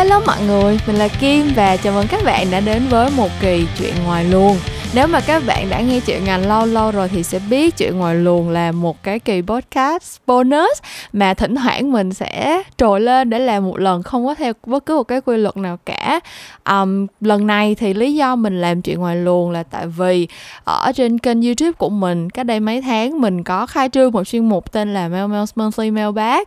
Hello mọi người, mình là Kim và chào mừng các bạn đã đến với một kỳ chuyện ngoài luôn nếu mà các bạn đã nghe chuyện ngành lâu lâu rồi thì sẽ biết chuyện ngoài luồng là một cái kỳ podcast bonus mà thỉnh thoảng mình sẽ trồi lên để làm một lần không có theo bất cứ một cái quy luật nào cả. Um, lần này thì lý do mình làm chuyện ngoài luồng là tại vì ở trên kênh youtube của mình cách đây mấy tháng mình có khai trương một chuyên mục tên là Mail Mail's Monthly Mailbag.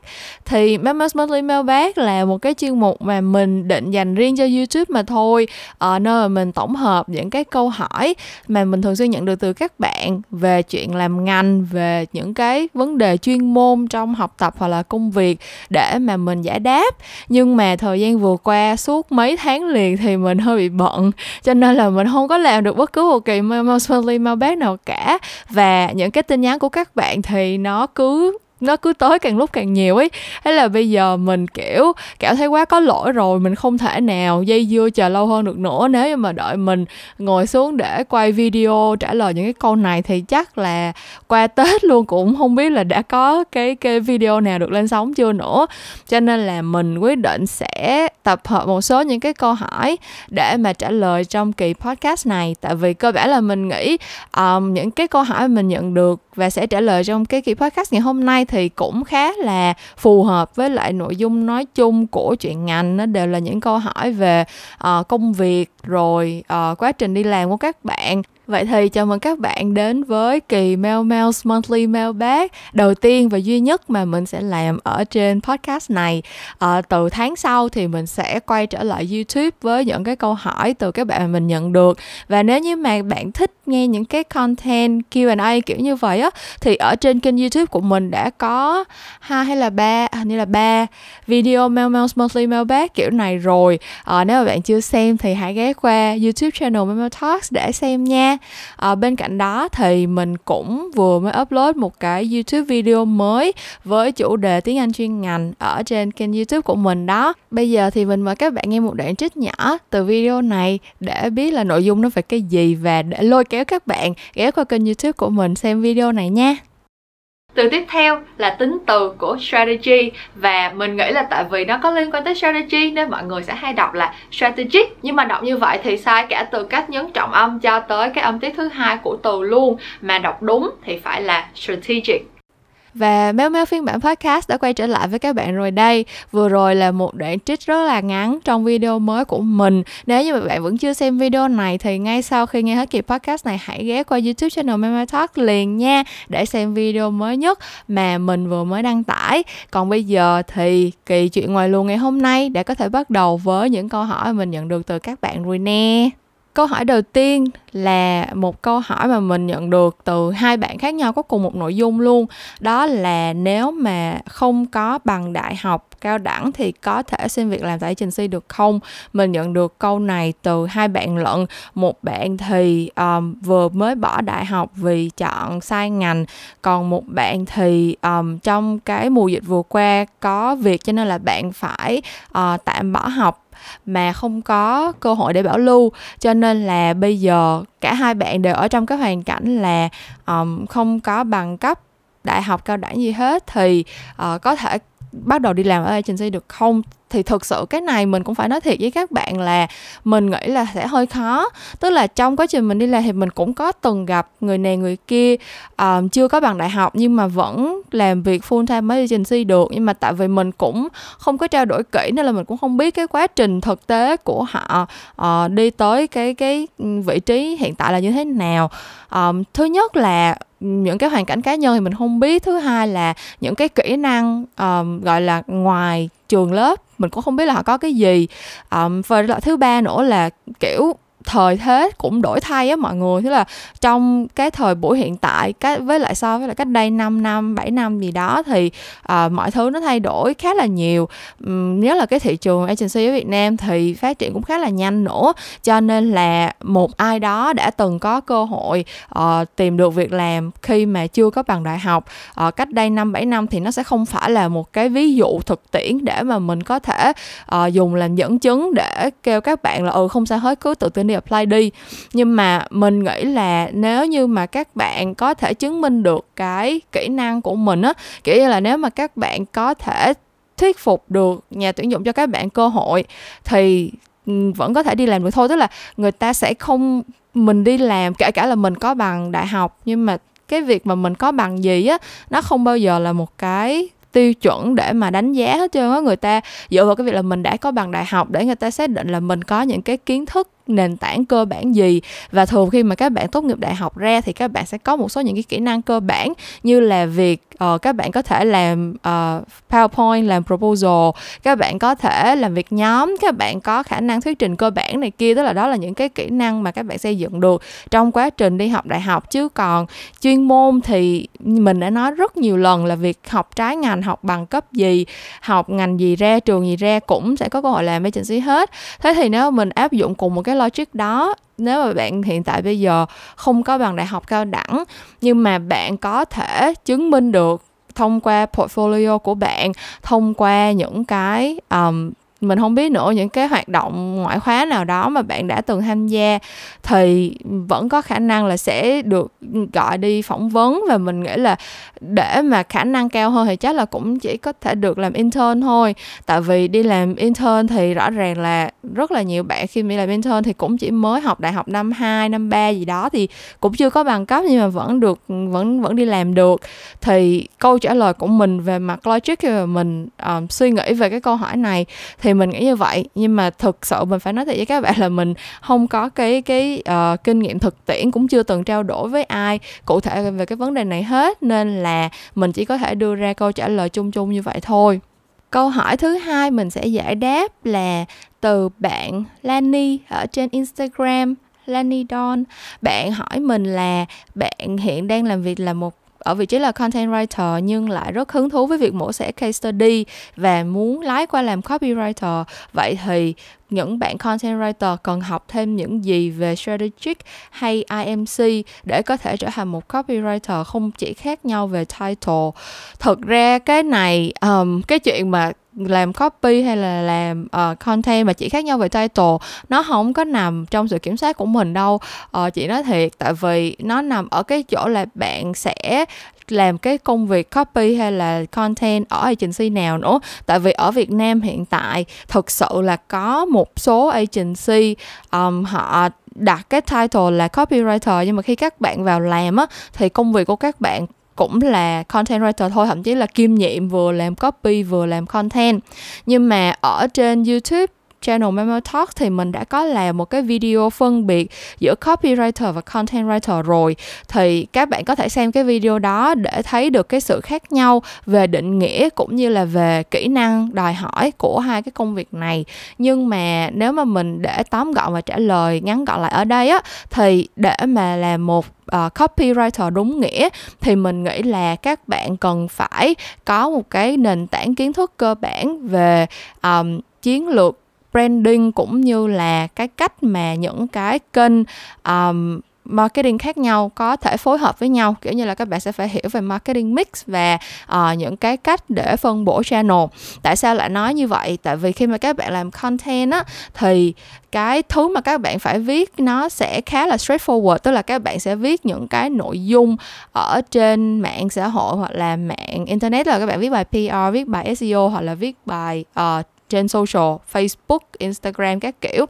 Thì Mail Mail's Monthly Mailbag là một cái chuyên mục mà mình định dành riêng cho youtube mà thôi ở nơi mà mình tổng hợp những cái câu hỏi mà mình thường xuyên nhận được từ các bạn về chuyện làm ngành về những cái vấn đề chuyên môn trong học tập hoặc là công việc để mà mình giải đáp nhưng mà thời gian vừa qua suốt mấy tháng liền thì mình hơi bị bận cho nên là mình không có làm được bất cứ một kỳ monthly mail nào cả và những cái tin nhắn của các bạn thì nó cứ nó cứ tới càng lúc càng nhiều ấy. Thế là bây giờ mình kiểu cảm thấy quá có lỗi rồi mình không thể nào dây dưa chờ lâu hơn được nữa. Nếu như mà đợi mình ngồi xuống để quay video trả lời những cái câu này thì chắc là qua tết luôn cũng không biết là đã có cái cái video nào được lên sóng chưa nữa. Cho nên là mình quyết định sẽ tập hợp một số những cái câu hỏi để mà trả lời trong kỳ podcast này. Tại vì cơ bản là mình nghĩ um, những cái câu hỏi mình nhận được và sẽ trả lời trong cái kỳ podcast ngày hôm nay thì cũng khá là phù hợp với lại nội dung nói chung của chuyện ngành. Nó đều là những câu hỏi về uh, công việc rồi uh, quá trình đi làm của các bạn. Vậy thì chào mừng các bạn đến với kỳ Mail Mail's Monthly Mailbag đầu tiên và duy nhất mà mình sẽ làm ở trên podcast này. À, từ tháng sau thì mình sẽ quay trở lại YouTube với những cái câu hỏi từ các bạn mà mình nhận được. Và nếu như mà bạn thích nghe những cái content Q&A kiểu như vậy á thì ở trên kênh YouTube của mình đã có hai hay là ba à, hình như là ba video Mail Mail's Monthly Mailbag kiểu này rồi. À, nếu mà bạn chưa xem thì hãy ghé qua YouTube channel Mail Talks để xem nha à, bên cạnh đó thì mình cũng vừa mới upload một cái youtube video mới với chủ đề tiếng anh chuyên ngành ở trên kênh youtube của mình đó. Bây giờ thì mình mời các bạn nghe một đoạn trích nhỏ từ video này để biết là nội dung nó về cái gì và để lôi kéo các bạn ghé qua kênh youtube của mình xem video này nha từ tiếp theo là tính từ của strategy. Và mình nghĩ là tại vì nó có liên quan tới strategy nên mọi người sẽ hay đọc là strategic. Nhưng mà đọc như vậy thì sai cả từ cách nhấn trọng âm cho tới cái âm tiết thứ hai của từ luôn. Mà đọc đúng thì phải là strategic và Mèo Mèo phiên bản podcast đã quay trở lại với các bạn rồi đây. Vừa rồi là một đoạn trích rất là ngắn trong video mới của mình. Nếu như mà bạn vẫn chưa xem video này thì ngay sau khi nghe hết kỳ podcast này, hãy ghé qua youtube channel Mèo Mèo Talk liền nha, Để xem video mới nhất mà mình vừa mới đăng tải. Còn bây giờ thì kỳ chuyện ngoài luồng ngày hôm nay đã có thể bắt đầu với những câu hỏi mình nhận được từ các bạn rồi nè câu hỏi đầu tiên là một câu hỏi mà mình nhận được từ hai bạn khác nhau có cùng một nội dung luôn. Đó là nếu mà không có bằng đại học cao đẳng thì có thể xin việc làm tại agency được không? Mình nhận được câu này từ hai bạn lận. Một bạn thì um, vừa mới bỏ đại học vì chọn sai ngành còn một bạn thì um, trong cái mùa dịch vừa qua có việc cho nên là bạn phải uh, tạm bỏ học mà không có cơ hội để bảo lưu. Cho nên là bây giờ cả hai bạn đều ở trong cái hoàn cảnh là um, không có bằng cấp đại học cao đẳng gì hết thì uh, có thể bắt đầu đi làm ở agency được không? Thì thực sự cái này mình cũng phải nói thiệt với các bạn là mình nghĩ là sẽ hơi khó. Tức là trong quá trình mình đi làm thì mình cũng có từng gặp người này người kia um, chưa có bằng đại học nhưng mà vẫn làm việc full time ở agency được. Nhưng mà tại vì mình cũng không có trao đổi kỹ nên là mình cũng không biết cái quá trình thực tế của họ uh, đi tới cái cái vị trí hiện tại là như thế nào. Um, thứ nhất là những cái hoàn cảnh cá nhân thì mình không biết. Thứ hai là những cái kỹ năng um, gọi là ngoài trường lớp mình cũng không biết là họ có cái gì. Um, và loại thứ ba nữa là kiểu thời thế cũng đổi thay á mọi người. Thế là trong cái thời buổi hiện tại cái với lại so với lại cách đây 5 năm 7 năm gì đó thì uh, mọi thứ nó thay đổi khá là nhiều. Um, nhớ là cái thị trường agency ở Việt Nam thì phát triển cũng khá là nhanh nữa. Cho nên là một ai đó đã từng có cơ hội uh, tìm được việc làm khi mà chưa có bằng đại học. Uh, cách đây 5 7 năm thì nó sẽ không phải là một cái ví dụ thực tiễn để mà mình có thể uh, dùng làm dẫn chứng để kêu các bạn là ừ không sao hết cứ tự tin đi đi apply đi. Nhưng mà mình nghĩ là nếu như mà các bạn có thể chứng minh được cái kỹ năng của mình á, kiểu như là nếu mà các bạn có thể thuyết phục được nhà tuyển dụng cho các bạn cơ hội, thì ừ, vẫn có thể đi làm được thôi. Tức là người ta sẽ không, mình đi làm, kể cả là mình có bằng đại học, nhưng mà cái việc mà mình có bằng gì á, nó không bao giờ là một cái tiêu chuẩn để mà đánh giá hết trơn á. Người ta, dựa vào cái việc là mình đã có bằng đại học để người ta xác định là mình có những cái kiến thức nền tảng cơ bản gì. Và thường khi mà các bạn tốt nghiệp đại học ra thì các bạn sẽ có một số những cái kỹ năng cơ bản như là việc uh, các bạn có thể làm uh, PowerPoint làm proposal các bạn có thể làm việc nhóm các bạn có khả năng thuyết trình cơ bản này kia. Tức là đó là những cái kỹ năng mà các bạn xây dựng được trong quá trình đi học đại học. Chứ còn chuyên môn thì mình đã nói rất nhiều lần là việc học trái ngành học bằng cấp gì học ngành gì ra trường gì ra cũng sẽ có cơ hội làm agency hết? Thế thì nếu mình áp dụng cùng một cái logic đó. Nếu mà bạn hiện tại bây giờ không có bằng đại học cao đẳng nhưng mà bạn có thể chứng minh được thông qua portfolio của bạn thông qua những cái um, mình không biết nữa những cái hoạt động ngoại khóa nào đó mà bạn đã từng tham gia thì vẫn có khả năng là sẽ được ừ, gọi đi phỏng vấn. Và mình nghĩ là để mà khả năng cao hơn thì chắc là cũng chỉ có thể được làm intern thôi. Tại vì đi làm intern thì rõ ràng là rất là nhiều bạn khi đi làm intern thì cũng chỉ mới học đại học năm 2, năm 3 gì đó thì cũng chưa có bằng cấp nhưng mà vẫn được ừ, vẫn vẫn đi làm được. Thì câu trả lời của mình về mặt logic khi mà mình um, suy nghĩ về cái câu hỏi này thì mình nghĩ như vậy. Nhưng mà thực sự mình phải nói thật với các bạn là mình không có cái cái uh, kinh nghiệm thực tiễn cũng chưa từng trao đổi với ai cụ thể về cái vấn đề này hết. Nên là mình chỉ có thể đưa ra câu trả lời chung chung như vậy thôi. Câu hỏi thứ hai mình sẽ giải đáp là từ bạn Lani ở trên Instagram Lani Don. Bạn hỏi mình là bạn hiện đang làm việc là một ở vị trí là content writer nhưng lại rất hứng thú với việc mổ xẻ case study và muốn lái qua làm copywriter vậy thì những bạn content writer cần học thêm những gì về strategic hay IMC để có thể trở thành một copywriter không chỉ khác nhau về title. Thực ra cái này um, cái chuyện mà làm copy hay là làm uh, content mà chỉ khác nhau về title nó không có nằm trong sự kiểm soát của mình đâu. Uh, chị nói thiệt tại vì nó nằm ở cái chỗ là bạn sẽ làm cái công việc copy hay là content ở agency nào nữa. Tại vì ở Việt Nam hiện tại thực sự là có một số agency um, họ đặt cái title là copywriter nhưng mà khi các bạn vào làm á thì công việc của các bạn cũng là content writer thôi, thậm chí là kiêm nhiệm vừa làm copy vừa làm content. Nhưng mà ở trên youtube channel Memo Talk thì mình đã có làm một cái video phân biệt giữa copywriter và content writer rồi. Thì các bạn có thể xem cái video đó để thấy được cái sự khác nhau về định nghĩa cũng như là về kỹ năng đòi hỏi của hai cái công việc này. Nhưng mà nếu mà mình để tóm gọn và trả lời ngắn gọn lại ở đây á thì để mà làm một uh, copywriter đúng nghĩa thì mình nghĩ là các bạn cần phải có một cái nền tảng kiến thức cơ bản về um, chiến lược branding cũng như là cái cách mà những cái kênh um, marketing khác nhau có thể phối hợp với nhau. Kiểu như là các bạn sẽ phải hiểu về marketing mix và uh, những cái cách để phân bổ channel. Tại sao lại nói như vậy? Tại vì khi mà các bạn làm content á thì cái thứ mà các bạn phải viết nó sẽ khá là straightforward tức là các bạn sẽ viết những cái nội dung ở trên mạng xã hội hoặc là mạng internet. Là các bạn viết bài PR viết bài SEO hoặc là viết bài uh, trên social Facebook Instagram các kiểu.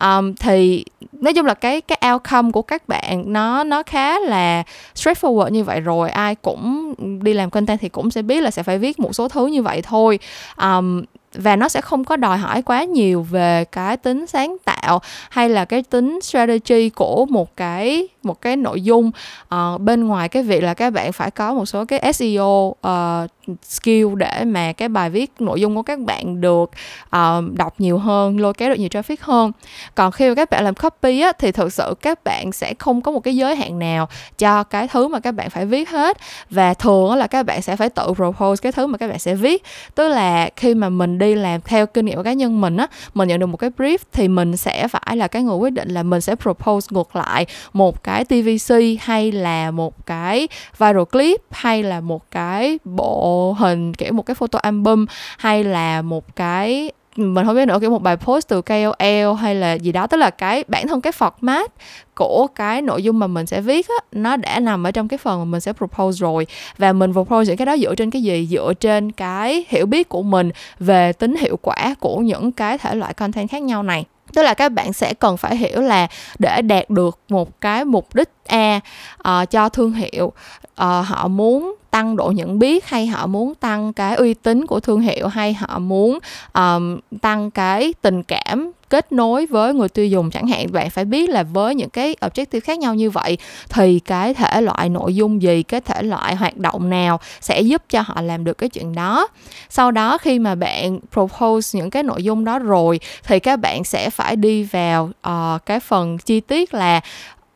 Um, thì nói chung là cái cái outcome của các bạn nó nó khá là straightforward như vậy rồi ai cũng đi làm content thì cũng sẽ biết là sẽ phải viết một số thứ như vậy thôi. Um, và nó sẽ không có đòi hỏi quá nhiều về cái tính sáng tạo hay là cái tính strategy của một cái một cái nội dung. Uh, bên ngoài cái việc là các bạn phải có một số cái SEO uh, ờ, skill để mà cái bài viết nội dung của các bạn được uh, đọc nhiều hơn lôi kéo được nhiều traffic hơn. Còn khi mà các bạn làm copy á, thì thực sự các bạn sẽ không có một cái giới hạn nào cho cái thứ mà các bạn phải viết hết. Và thường là các bạn sẽ phải tự propose cái thứ mà các bạn sẽ viết. Tức là khi mà mình đi làm theo kinh nghiệm của cá nhân mình á mình nhận được một cái brief thì mình sẽ phải là cái người quyết định là mình sẽ propose ngược lại một cái TVC hay là một cái viral clip hay là một cái bộ hình kiểu một cái photo album hay là một cái mình không biết nữa kiểu một bài post từ KOL hay là gì đó. Tức là cái bản thân cái format của cái nội dung mà mình sẽ viết á nó đã nằm ở trong cái phần mà mình sẽ propose rồi. Và mình propose những cái đó dựa trên cái gì? Dựa trên cái hiểu biết của mình về tính hiệu quả của những cái thể loại content khác nhau này. Tức là các bạn sẽ cần phải hiểu là để đạt được một cái mục đích a uh, cho thương hiệu uh, họ muốn tăng độ nhận biết hay họ muốn tăng cái uy tín của thương hiệu hay họ muốn um, tăng cái tình cảm kết nối với người tiêu dùng chẳng hạn. Bạn phải biết là với những cái objective khác nhau như vậy thì cái thể loại nội dung gì cái thể loại hoạt động nào sẽ giúp cho họ làm được cái chuyện đó. Sau đó khi mà bạn propose những cái nội dung đó rồi thì các bạn sẽ phải đi vào uh, cái phần chi tiết là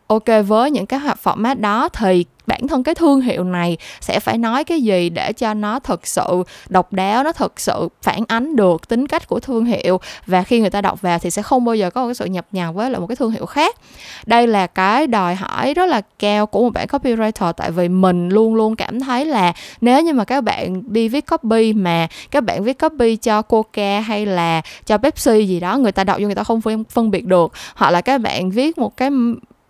ok, với những cái hoạt format đó thì bản thân cái thương hiệu này sẽ phải nói cái gì để cho nó thật sự độc đáo, nó thật sự phản ánh được tính cách của thương hiệu. Và khi người ta đọc vào thì sẽ không bao giờ có một cái sự nhập nhằng với lại một cái thương hiệu khác. Đây là cái đòi hỏi rất là cao của một bạn copywriter, tại vì mình luôn luôn cảm thấy là nếu như mà các bạn đi viết copy mà các bạn viết copy cho Coca hay là cho Pepsi gì đó, người ta đọc vô người ta không phân biệt được. Hoặc là các bạn viết một cái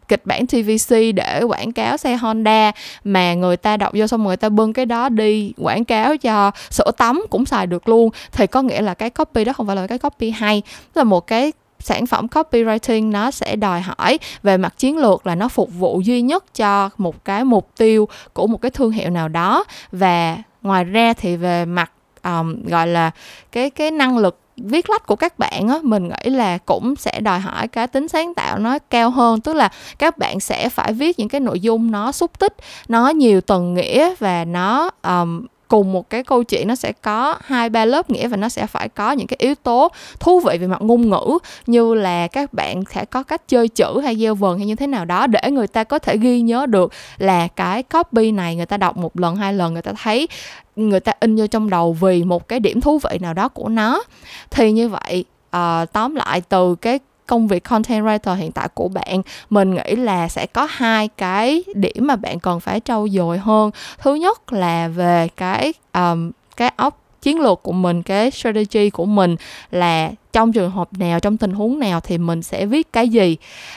kịch bản TVC để quảng cáo xe Honda mà người ta đọc vô xong người ta bưng cái đó đi quảng cáo cho sữa tắm cũng xài được luôn. Thì có nghĩa là cái copy đó không phải là cái copy hay. Là một cái sản phẩm copywriting nó sẽ đòi hỏi về mặt chiến lược là nó phục vụ duy nhất cho một cái mục tiêu của một cái thương hiệu nào đó. Và ngoài ra thì về mặt um, gọi là cái cái năng lực viết lách của các bạn á mình nghĩ là cũng sẽ đòi hỏi cái tính sáng tạo nó cao hơn. Tức là các bạn sẽ phải viết những cái nội dung nó xúc tích nó nhiều tầng nghĩa và nó um, cùng một cái câu chuyện nó sẽ có hai ba lớp nghĩa và nó sẽ phải có những cái yếu tố thú vị về mặt ngôn ngữ như là các bạn sẽ có cách chơi chữ hay gieo vần hay như thế nào đó để người ta có thể ghi nhớ được là cái copy này người ta đọc một lần hai lần người ta thấy người ta in vô trong đầu vì một cái điểm thú vị nào đó của nó. Thì như vậy uh, tóm lại từ cái công việc content writer hiện tại của bạn mình nghĩ là sẽ có hai cái điểm mà bạn cần phải trau dồi hơn. Thứ nhất là về cái um, cái óc chiến lược của mình cái strategy của mình là trong trường hợp nào trong tình huống nào thì mình sẽ viết cái gì.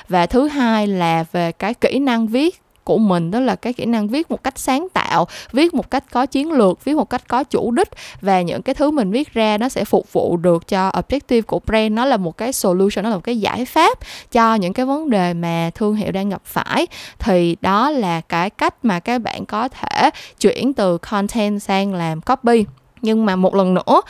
Và thứ hai là về cái kỹ năng viết của mình, đó là cái kỹ năng viết một cách sáng tạo, viết một cách có chiến lược, viết một cách có chủ đích. Và những cái thứ mình viết ra nó sẽ phục vụ được cho objective của brand. Nó là một cái solution, nó là một cái giải pháp cho những cái vấn đề mà thương hiệu đang gặp phải. Thì đó là cái cách mà các bạn có thể chuyển từ content sang làm copy. Nhưng mà một lần nữa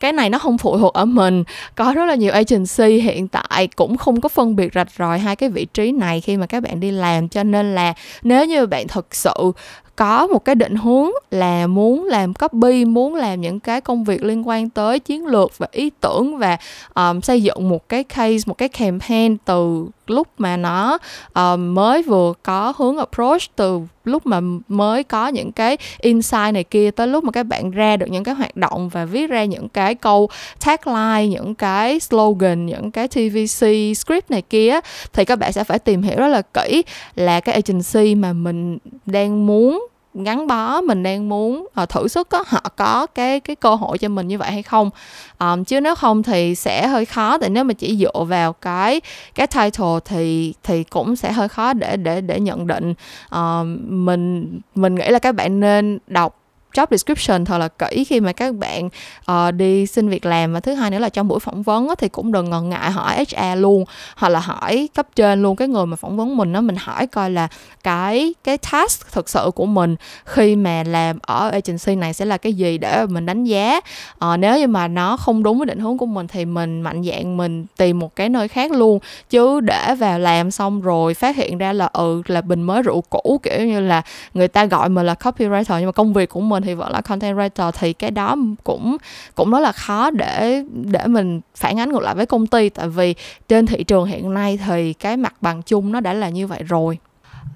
cái này nó không phụ thuộc ở mình. Có rất là nhiều agency hiện tại cũng không có phân biệt rạch ròi hai cái vị trí này khi mà các bạn đi làm. Cho nên là nếu như bạn thực sự có một cái định hướng là muốn làm copy muốn làm những cái công việc liên quan tới chiến lược và ý tưởng và um, xây dựng một cái case một cái campaign từ lúc mà nó um, mới vừa có hướng approach từ lúc mà mới có những cái insight này kia, tới lúc mà các bạn ra được những cái hoạt động và viết ra những cái câu tagline, những cái slogan, những cái tvc script này kia thì các bạn sẽ phải tìm hiểu rất là kỹ là cái agency mà mình đang muốn gắn bó mình đang muốn uh, thử sức á họ có cái cái cơ hội cho mình như vậy hay không? Um, chứ nếu không thì sẽ hơi khó tại nếu mà chỉ dựa vào cái cái title thì thì cũng sẽ hơi khó để để để nhận định. Um, mình mình nghĩ là các bạn nên đọc job description thật là kỹ khi mà các bạn uh, đi xin việc làm. Và thứ hai nữa là trong buổi phỏng vấn á, thì cũng đừng ngần ngại hỏi HR luôn hoặc là hỏi cấp trên luôn. Cái người mà phỏng vấn mình đó mình hỏi coi là cái cái task thực sự của mình khi mà làm ở agency này sẽ là cái gì để mình đánh giá. Uh, nếu như mà nó không đúng với định hướng của mình thì mình mạnh dạng mình tìm một cái nơi khác luôn. Chứ để vào làm xong rồi phát hiện ra là ừ là bình mới rượu cũ kiểu như là người ta gọi mình là copywriter nhưng mà công việc của mình thì vẫn là content writer thì cái đó cũng cũng rất là khó để để mình phản ánh ngược lại với công ty. Tại vì trên thị trường hiện nay thì cái mặt bằng chung nó đã là như vậy rồi.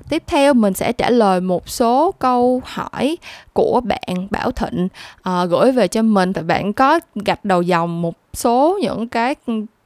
Tiếp theo mình sẽ trả lời một số câu hỏi của bạn Bảo Thịnh uh, gửi về cho mình. Và bạn có gạch đầu dòng một số những cái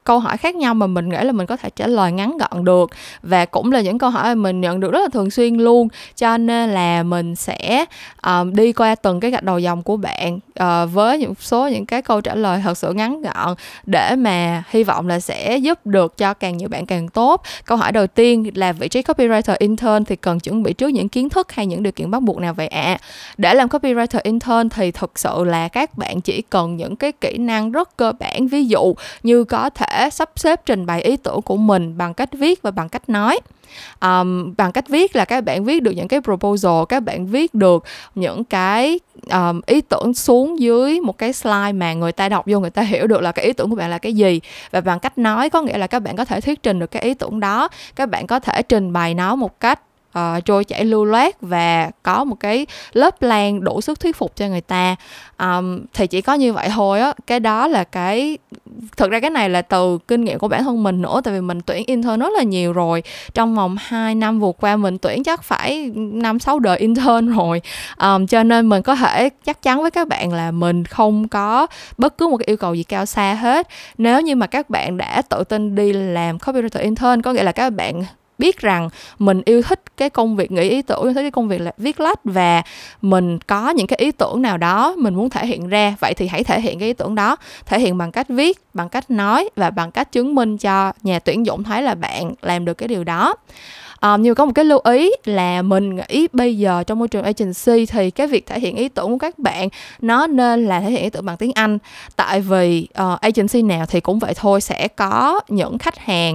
câu hỏi khác nhau mà mình nghĩ là mình có thể trả lời ngắn gọn được. Và cũng là những câu hỏi mà mình nhận được rất là thường xuyên luôn. Cho nên là mình sẽ um, đi qua từng cái gạch đầu dòng của bạn uh, với những số những cái câu trả lời thật sự ngắn gọn để mà hy vọng là sẽ giúp được cho càng nhiều bạn càng tốt. Câu hỏi đầu tiên là vị trí copywriter intern thì cần chuẩn bị trước những kiến thức hay những điều kiện bắt buộc nào vậy ạ? À? để làm copywriter intern thì thực sự là các bạn chỉ cần những cái kỹ năng rất cơ bản ví dụ như có thể sắp xếp trình bày ý tưởng của mình bằng cách viết và bằng cách nói. Um, bằng cách viết là các bạn viết được những cái proposal các bạn viết được những cái um, ý tưởng xuống dưới một cái slide mà người ta đọc vô người ta hiểu được là cái ý tưởng của bạn là cái gì. Và bằng cách nói có nghĩa là các bạn có thể thuyết trình được cái ý tưởng đó các bạn có thể trình bày nó một cách uh, trôi chảy lưu loát và có một cái lớp lan đủ sức thuyết phục cho người ta. Um, thì chỉ có như vậy thôi á. Cái đó là cái thực ra cái này là từ kinh nghiệm của bản thân mình nữa tại vì mình tuyển intern rất là nhiều rồi. Trong vòng 2 năm vừa qua mình tuyển chắc phải năm sáu đời intern rồi. Um, cho nên mình có thể chắc chắn với các bạn là mình không có bất cứ một cái yêu cầu gì cao xa hết. Nếu như mà các bạn đã tự tin đi làm copywriter intern có nghĩa là các bạn biết rằng mình yêu thích cái công việc, nghĩ ý tưởng, yêu thích cái công việc là viết lách và mình có những cái ý tưởng nào đó mình muốn thể hiện ra, vậy thì hãy thể hiện cái ý tưởng đó, thể hiện bằng cách viết, bằng cách nói và bằng cách chứng minh cho nhà tuyển dụng thấy là bạn làm được cái điều đó um, nhưng có một cái lưu ý là mình nghĩ bây giờ trong môi trường agency thì cái việc thể hiện ý tưởng của các bạn nó nên là thể hiện ý tưởng bằng tiếng Anh. Tại vì uh, agency nào thì cũng vậy thôi sẽ có những khách hàng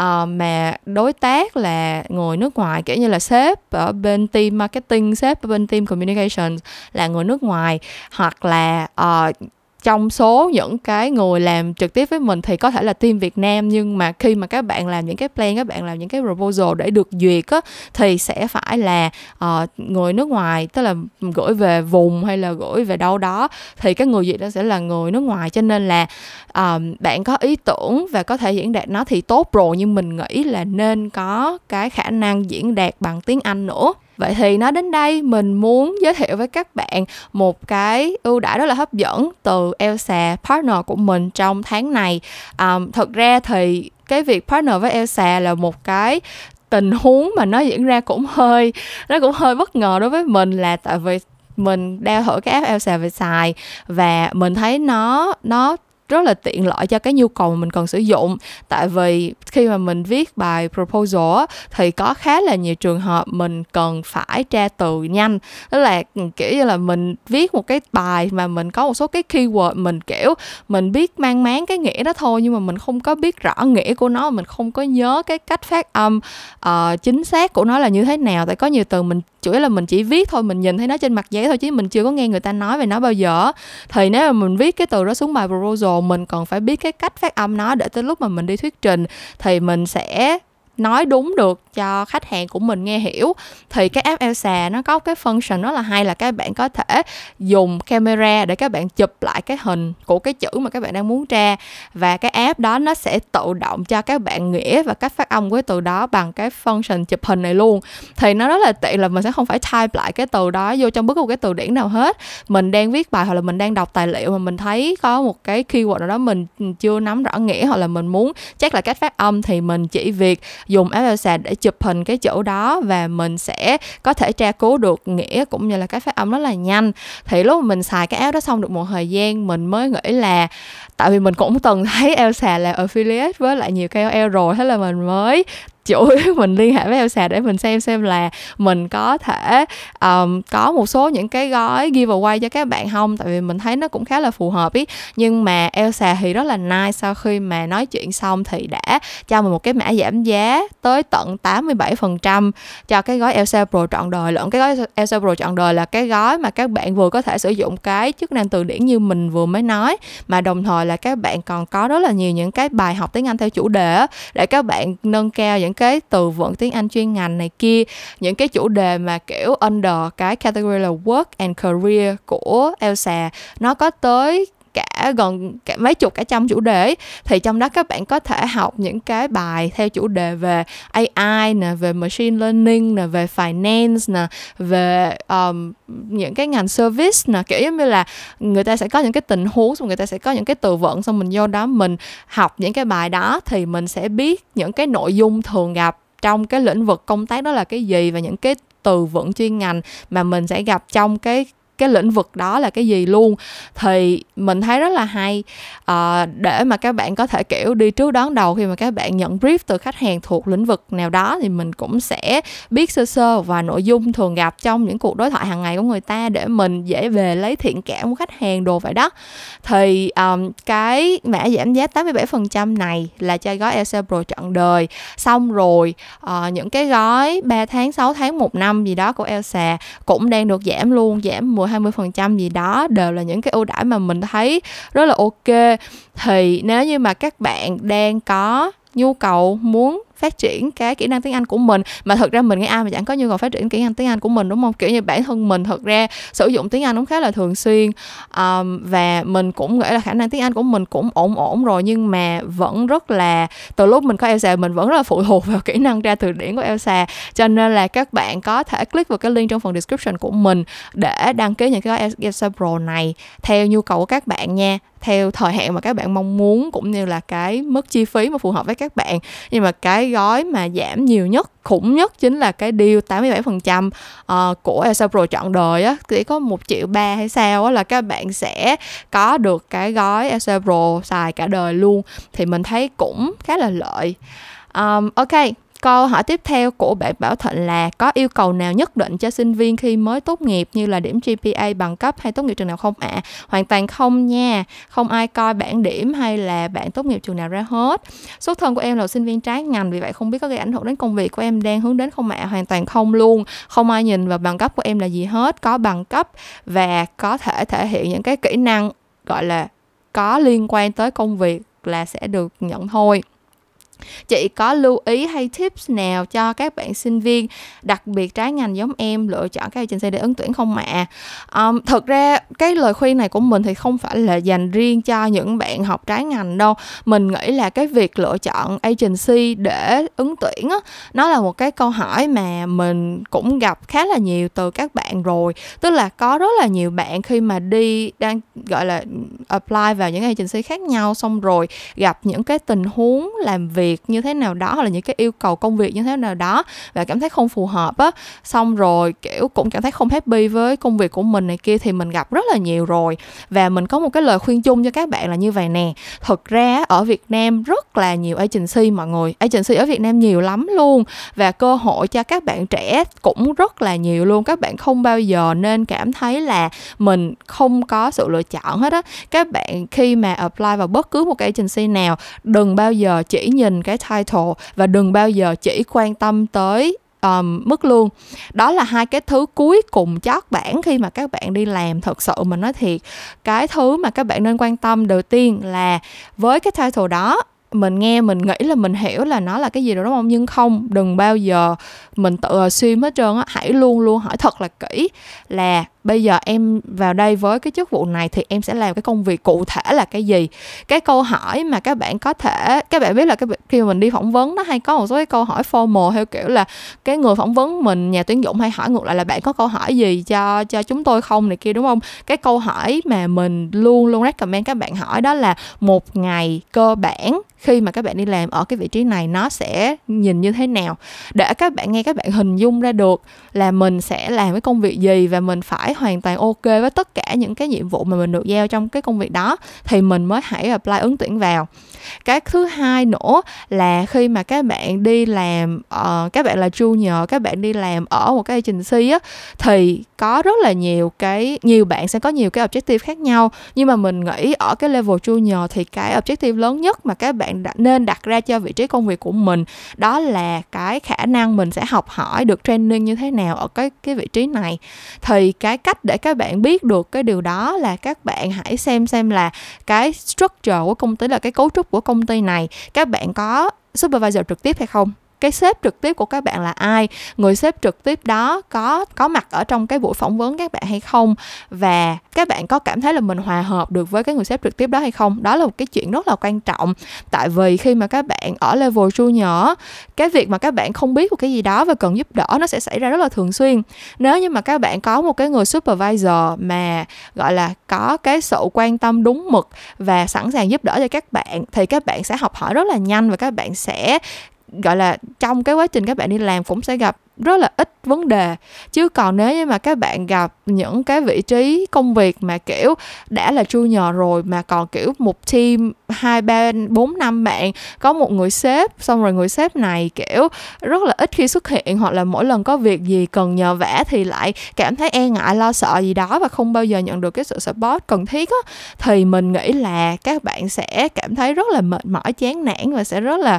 uh, mà đối tác là người nước ngoài kiểu như là sếp ở bên team marketing sếp ở bên team communication là người nước ngoài hoặc là uh, trong số những cái người làm trực tiếp với mình thì có thể là team Việt Nam nhưng mà khi mà các bạn làm những cái plan các bạn làm những cái proposal để được duyệt á thì sẽ phải là uh, người nước ngoài tức là gửi về vùng hay là gửi về đâu đó thì cái người duyệt đó sẽ là người nước ngoài. Cho nên là uh, bạn có ý tưởng và có thể diễn đạt nó thì tốt rồi nhưng mình nghĩ là nên có cái khả năng diễn đạt bằng tiếng Anh nữa vậy thì nói đến đây mình muốn giới thiệu với các bạn một cái ưu đãi rất là hấp dẫn từ Elsa partner của mình trong tháng này. Um, thật ra thì cái việc partner với Elsa là một cái tình huống mà nó diễn ra cũng hơi nó cũng hơi bất ngờ đối với mình là tại vì mình đeo thử cái app Elsa về xài và mình thấy nó nó rất là tiện lợi cho cái nhu cầu mà mình cần sử dụng. Tại vì khi mà mình viết bài proposal thì có khá là nhiều trường hợp mình cần phải tra từ nhanh. Tức là ừ, kiểu như là mình viết một cái bài mà mình có một số cái keyword mình kiểu mình biết mang máng cái nghĩa đó thôi nhưng mà mình không có biết rõ nghĩa của nó mình không có nhớ cái cách phát âm uh, chính xác của nó là như thế nào. Tại có nhiều từ mình chủ yếu là mình chỉ viết thôi, mình nhìn thấy nó trên mặt giấy thôi, chứ mình chưa có nghe người ta nói về nó bao giờ. Thì nếu mà mình viết cái từ đó xuống bài proposal, mình còn phải biết cái cách phát âm nó để tới lúc mà mình đi thuyết trình, thì mình sẽ nói đúng được cho khách hàng của mình nghe hiểu. Thì cái app Elsa nó có cái function rất là hay là các bạn có thể dùng camera để các bạn chụp lại cái hình của cái chữ mà các bạn đang muốn tra. Và cái app đó nó sẽ tự động cho các bạn nghĩa và cách phát âm của cái từ đó bằng cái function chụp hình này luôn. Thì nó rất là tiện là mình sẽ không phải type lại cái từ đó vô trong bất cứ một cái từ điển nào hết. Mình đang viết bài hoặc là mình đang đọc tài liệu mà mình thấy có một cái keyword nào đó mình chưa nắm rõ nghĩa hoặc là mình muốn chắc là cách phát âm thì mình chỉ việc dùng app Elsa để chụp hình cái chỗ đó và mình sẽ có thể tra cứu được nghĩa cũng như là cái phát âm rất là nhanh. Thì lúc mà mình xài cái app đó xong được một thời gian, mình mới nghĩ là, tại vì mình cũng từng thấy Elsa là affiliate với lại nhiều KOL rồi, thế là mình mới chủ yếu mình liên hệ với Elsa để mình xem xem là mình có thể um, có một số những cái gói giveaway cho các bạn không? Tại vì mình thấy nó cũng khá là phù hợp ý. Nhưng mà Elsa thì rất là nice sau khi mà nói chuyện xong thì đã cho mình một cái mã giảm giá tới tận 87% cho cái gói Elsa Pro trọn đời. Lẫn cái gói Elsa Pro trọn đời là cái gói mà các bạn vừa có thể sử dụng cái chức năng từ điển như mình vừa mới nói. Mà đồng thời là các bạn còn có rất là nhiều những cái bài học tiếng Anh theo chủ đề để các bạn nâng cao những cái từ vựng tiếng Anh chuyên ngành này kia. Những cái chủ đề mà, kiểu, under cái category là work and career của Elsa, nó có tới cả gần cả mấy chục cả trăm chủ đề. Thì trong đó các bạn có thể học những cái bài theo chủ đề về AI nè về machine learning nè về finance nè về um, những cái ngành service nè. Kiểu giống như là người ta sẽ có những cái tình huống xong người ta sẽ có những cái từ vựng xong mình vô đó mình học những cái bài đó thì mình sẽ biết những cái nội dung thường gặp trong cái lĩnh vực công tác đó là cái gì và những cái từ vựng chuyên ngành mà mình sẽ gặp trong cái cái lĩnh vực đó là cái gì luôn. Thì mình thấy rất là hay. À, để mà các bạn có thể kiểu đi trước đón đầu khi mà các bạn nhận brief từ khách hàng thuộc lĩnh vực nào đó thì mình cũng sẽ biết sơ sơ và nội dung thường gặp trong những cuộc đối thoại hàng ngày của người ta để mình dễ về lấy thiện cảm của khách hàng đồ vậy đó. Thì um, cái mã giảm giá 87% này là cho gói LC Pro trọn đời. Xong rồi uh, những cái gói 3 tháng 6 tháng 1 năm gì đó của Elsa cũng đang được giảm luôn giảm 10 20% gì đó đều là những cái ưu đãi mà mình thấy rất là ok. Thì nếu như mà các bạn đang có nhu cầu muốn phát triển cái kỹ năng tiếng Anh của mình. Mà thật ra mình nghĩ ai mà chẳng có nhu cầu phát triển kỹ năng tiếng Anh của mình đúng không? Kiểu như bản thân mình thật ra sử dụng tiếng Anh cũng khá là thường xuyên. Um, và mình cũng nghĩ là khả năng tiếng Anh của mình cũng ổn ổn rồi nhưng mà vẫn rất là từ lúc mình có Elsa mình vẫn rất là phụ thuộc vào kỹ năng ra từ điển của Elsa. Cho nên là các bạn có thể click vào cái link trong phần description của mình để đăng ký những cái Elsa Pro này theo nhu cầu của các bạn nha theo thời hạn mà các bạn mong muốn cũng như là cái mức chi phí mà phù hợp với các bạn. Nhưng mà cái gói mà giảm nhiều nhất khủng nhất chính là cái deal 87% uh, ờ, của Elsa Pro chọn đời á. Chỉ có một triệu ba hay sao á là các bạn sẽ có được cái gói Elsa Pro xài cả đời luôn. Thì mình thấy cũng khá là lợi. Um, ok. Câu hỏi tiếp theo của bạn Bảo Thịnh là có yêu cầu nào nhất định cho sinh viên khi mới tốt nghiệp như là điểm GPA bằng cấp hay tốt nghiệp trường nào không ạ? À? Hoàn toàn không nha, không ai coi bảng điểm hay là bạn tốt nghiệp trường nào ra hết. Xuất thân của em là sinh viên trái ngành vì vậy không biết có gây ảnh hưởng đến công việc của em đang hướng đến không ạ? À? Hoàn toàn không luôn, không ai nhìn vào bằng cấp của em là gì hết, có bằng cấp và có thể thể hiện những cái kỹ năng gọi là có liên quan tới công việc là sẽ được nhận thôi chị có lưu ý hay tips nào cho các bạn sinh viên đặc biệt trái ngành giống em lựa chọn các agency để ứng tuyển không ạ? Um, thực ra cái lời khuyên này của mình thì không phải là dành riêng cho những bạn học trái ngành đâu. Mình nghĩ là cái việc lựa chọn agency để ứng tuyển á nó là một cái câu hỏi mà mình cũng gặp khá là nhiều từ các bạn rồi. Tức là có rất là nhiều bạn khi mà đi đang gọi là apply vào những agency khác nhau xong rồi gặp những cái tình huống làm việc việc như thế nào đó, hoặc là những cái yêu cầu công việc như thế nào đó và cảm thấy không phù hợp á. Xong rồi, kiểu, cũng cảm thấy không happy với công việc của mình này kia thì mình gặp rất là nhiều rồi. Và mình có một cái lời khuyên chung cho các bạn là như vậy nè thực ra ở Việt Nam rất là nhiều agency mọi người, agency ở Việt Nam nhiều lắm luôn. Và cơ hội cho các bạn trẻ cũng rất là nhiều luôn. Các bạn không bao giờ nên cảm thấy là mình không có sự lựa chọn hết á. Các bạn khi mà apply vào bất cứ một cái agency nào, đừng bao giờ chỉ nhìn cái title và đừng bao giờ chỉ quan tâm tới um, mức lương. Đó là hai cái thứ cuối cùng chót bản khi mà các bạn đi làm thật sự mình nói thiệt. Cái thứ mà các bạn nên quan tâm đầu tiên là với cái title đó mình nghe mình nghĩ là mình hiểu là nó là cái gì đó đúng không? Nhưng không đừng bao giờ mình tự suy hết trơn á hãy luôn luôn hỏi thật là kỹ là bây giờ em vào đây với cái chức vụ này thì em sẽ làm cái công việc cụ thể là cái gì? Cái câu hỏi mà các bạn có thể, các bạn biết là cái khi mình đi phỏng vấn nó hay có một số cái câu hỏi formal theo kiểu là cái người phỏng vấn mình, nhà tuyển dụng hay hỏi ngược lại là bạn có câu hỏi gì cho cho chúng tôi không này kia, đúng không? Cái câu hỏi mà mình luôn luôn recommend các bạn hỏi đó là một ngày cơ bản khi mà các bạn đi làm ở cái vị trí này nó sẽ nhìn như thế nào? Để các bạn nghe các bạn hình dung ra được là mình sẽ làm cái công việc gì và mình phải hoàn toàn ok với tất cả những cái nhiệm vụ mà mình được giao trong cái công việc đó thì mình mới hãy apply ứng tuyển vào. Cái thứ hai nữa là khi mà các bạn đi làm uh, các bạn là junior các bạn đi làm ở một cái agency á thì có rất là nhiều cái nhiều bạn sẽ có nhiều cái objective khác nhau. Nhưng mà mình nghĩ ở cái level junior thì cái objective lớn nhất mà các bạn đã nên đặt ra cho vị trí công việc của mình đó là cái khả năng mình sẽ học hỏi được training như thế nào ở cái cái vị trí này. Thì cái cách để các bạn biết được cái điều đó là các bạn hãy xem xem là cái structure của công ty, là cái cấu trúc của công ty này, các bạn có supervisor trực tiếp hay không? Cái sếp trực tiếp của các bạn là ai, người sếp trực tiếp đó có có mặt ở trong cái buổi phỏng vấn các bạn hay không, và các bạn có cảm thấy là mình hòa hợp được với cái người sếp trực tiếp đó hay không? Đó là một cái chuyện rất là quan trọng. Tại vì khi mà các bạn ở level junior, cái việc mà các bạn không biết một cái gì đó và cần giúp đỡ nó sẽ xảy ra rất là thường xuyên. Nếu như mà các bạn có một cái người supervisor mà, gọi là, có cái sự quan tâm đúng mực và sẵn sàng giúp đỡ cho các bạn, thì các bạn sẽ học hỏi rất là nhanh và các bạn sẽ gọi là trong cái quá trình các bạn đi làm cũng sẽ gặp rất là ít vấn đề. Chứ còn nếu như mà các bạn gặp những cái vị trí công việc mà, kiểu, đã là junior rồi mà còn, kiểu, một team hai ba bốn năm bạn, có một người sếp, xong rồi người sếp này, kiểu, rất là ít khi xuất hiện hoặc là mỗi lần có việc gì cần nhờ vả thì lại cảm thấy e ngại, lo sợ gì đó và không bao giờ nhận được cái sự support cần thiết á, thì mình nghĩ là các bạn sẽ cảm thấy rất là mệt mỏi, chán nản và sẽ rất là,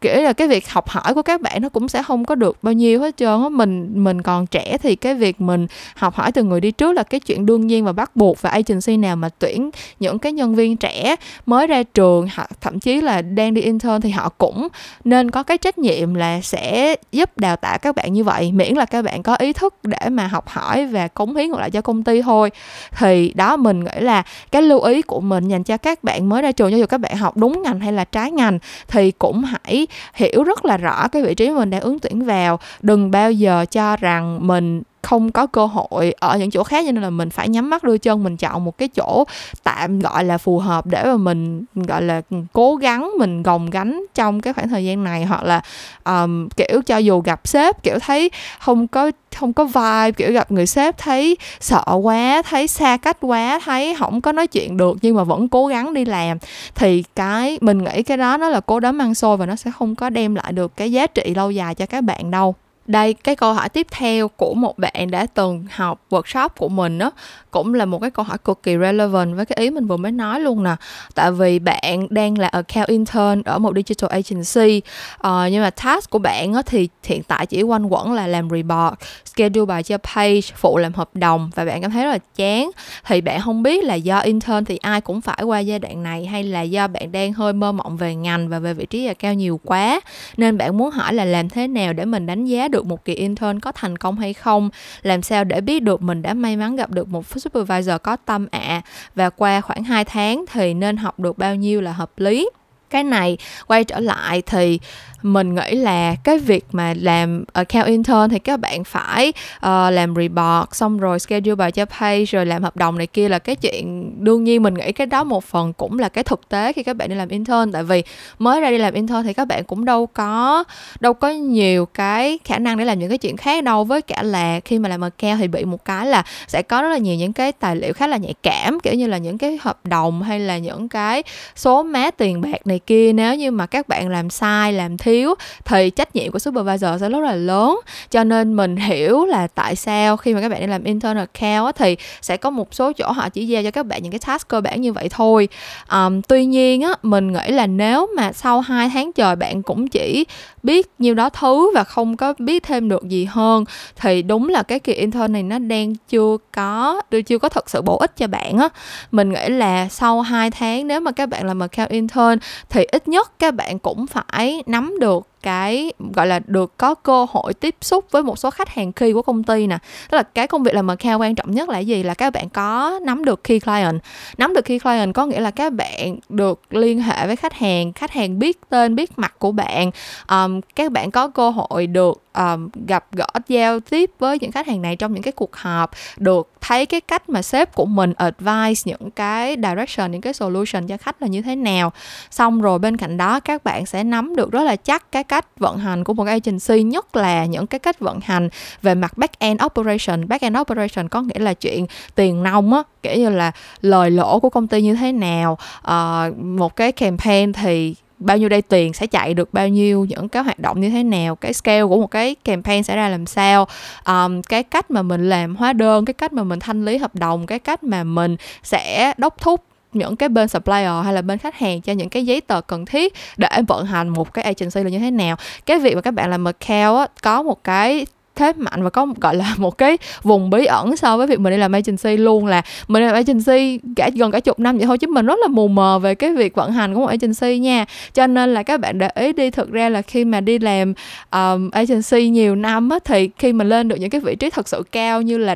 kiểu là, cái việc học hỏi của các bạn nó cũng sẽ không có được bao bao nhiêu hết trơn á. Mình mình còn trẻ thì cái việc mình học hỏi từ người đi trước là cái chuyện đương nhiên và bắt buộc và agency nào mà tuyển những cái nhân viên trẻ mới ra trường, hoặc thậm chí là đang đi intern thì họ cũng nên có cái trách nhiệm là sẽ giúp đào tạo các bạn như vậy, miễn là các bạn có ý thức để mà học hỏi và cống hiến lại cho công ty thôi. Thì đó, mình nghĩ là cái lưu ý của mình dành cho các bạn mới ra trường, cho dù các bạn học đúng ngành hay là trái ngành, thì cũng hãy hiểu rất là rõ cái vị trí mình đang ứng tuyển vào đừng bao giờ cho rằng mình không có cơ hội ở những chỗ khác cho nên là mình phải nhắm mắt đưa chân mình chọn một cái chỗ tạm gọi là phù hợp để mà mình gọi là ừ, cố gắng mình gồng gánh trong cái khoảng thời gian này. Hoặc là um, kiểu cho dù gặp sếp kiểu thấy không có không có vibe kiểu gặp người sếp thấy sợ quá thấy xa cách quá thấy không có nói chuyện được nhưng mà vẫn cố gắng đi làm thì cái mình nghĩ cái đó nó là cố đấm ăn xôi và nó sẽ không có đem lại được cái giá trị lâu dài cho các bạn đâu đây cái câu hỏi tiếp theo của một bạn đã từng học workshop của mình đó cũng là một cái câu hỏi cực kỳ relevant với cái ý mình vừa mới nói luôn nè. Tại vì bạn đang là account intern ở một digital agency uh, nhưng mà task của bạn á, thì hiện tại chỉ quanh quẩn là làm report schedule bài cho page phụ làm hợp đồng và bạn cảm thấy rất là chán. Thì bạn không biết là do intern thì ai cũng phải qua giai đoạn này hay là do bạn đang hơi mơ mộng về ngành và về vị trí là cao nhiều quá nên bạn muốn hỏi là làm thế nào để mình đánh giá được một kỳ intern có thành công hay không? Làm sao để biết được mình đã may mắn gặp được một supervisor có tâm ạ? À, và qua khoảng 2 tháng thì nên học được bao nhiêu là hợp lý? Cái này. Quay trở lại thì mình nghĩ là cái việc mà làm account intern thì các bạn phải uh, làm report xong rồi schedule bài cho pay rồi làm hợp đồng này kia là cái chuyện đương nhiên mình nghĩ cái đó một phần cũng là cái thực tế khi các bạn đi làm intern. Tại vì mới ra đi làm intern thì các bạn cũng đâu có đâu có nhiều cái khả năng để làm những cái chuyện khác đâu. Với cả là khi mà làm account thì bị một cái là sẽ có rất là nhiều những cái tài liệu khá là nhạy cảm kiểu như là những cái hợp đồng hay là những cái số má tiền bạc này kia nếu như mà các bạn làm sai làm thiếu thì trách nhiệm của supervisor sẽ rất là lớn. Cho nên mình hiểu là tại sao khi mà các bạn đi làm intern account thì sẽ có một số chỗ họ chỉ giao cho các bạn những cái task cơ bản như vậy thôi. Um, tuy nhiên á mình nghĩ là nếu mà sau 2 tháng trời bạn cũng chỉ biết nhiêu đó thứ và không có biết thêm được gì hơn thì đúng là cái kỳ intern này nó đang chưa có chưa có thật sự bổ ích cho bạn á. Mình nghĩ là sau 2 tháng nếu mà các bạn làm account intern thì ít nhất các bạn cũng phải nắm được cái gọi là được có cơ hội tiếp xúc với một số khách hàng key của công ty nè. Tức là cái công việc làm account quan trọng nhất là gì? Là các bạn có nắm được key client. Nắm được key client có nghĩa là các bạn được liên hệ với khách hàng khách hàng biết tên biết mặt của bạn. Um, các bạn có cơ hội được um, gặp gỡ giao tiếp với những khách hàng này trong những cái cuộc họp được thấy cái cách mà sếp của mình advice những cái direction những cái solution cho khách là như thế nào. Xong rồi bên cạnh đó các bạn sẽ nắm được rất là chắc cái cách vận hành của một agency nhất là những cái cách vận hành về mặt back end operation. Back end operation có nghĩa là chuyện tiền nông á kiểu như là lời lỗ của công ty như thế nào uh, một cái campaign thì bao nhiêu đây tiền sẽ chạy được bao nhiêu những cái hoạt động như thế nào cái scale của một cái campaign sẽ ra làm sao. Um, cái cách mà mình làm hóa đơn cái cách mà mình thanh lý hợp đồng cái cách mà mình sẽ đốc thúc những cái bên supplier hay là bên khách hàng cho những cái giấy tờ cần thiết để vận hành một cái agency là như thế nào. Cái việc mà các bạn làm account á, có một cái thế mạnh và có gọi là một cái vùng bí ẩn so với việc mình đi làm agency luôn là mình đi làm agency cả gần cả chục năm vậy thôi chứ mình rất là mù mờ về cái việc vận hành của một agency nha. Cho nên là các bạn để ý đi thực ra là khi mà đi làm um, agency nhiều năm á, thì khi mà lên được những cái vị trí thật sự cao như là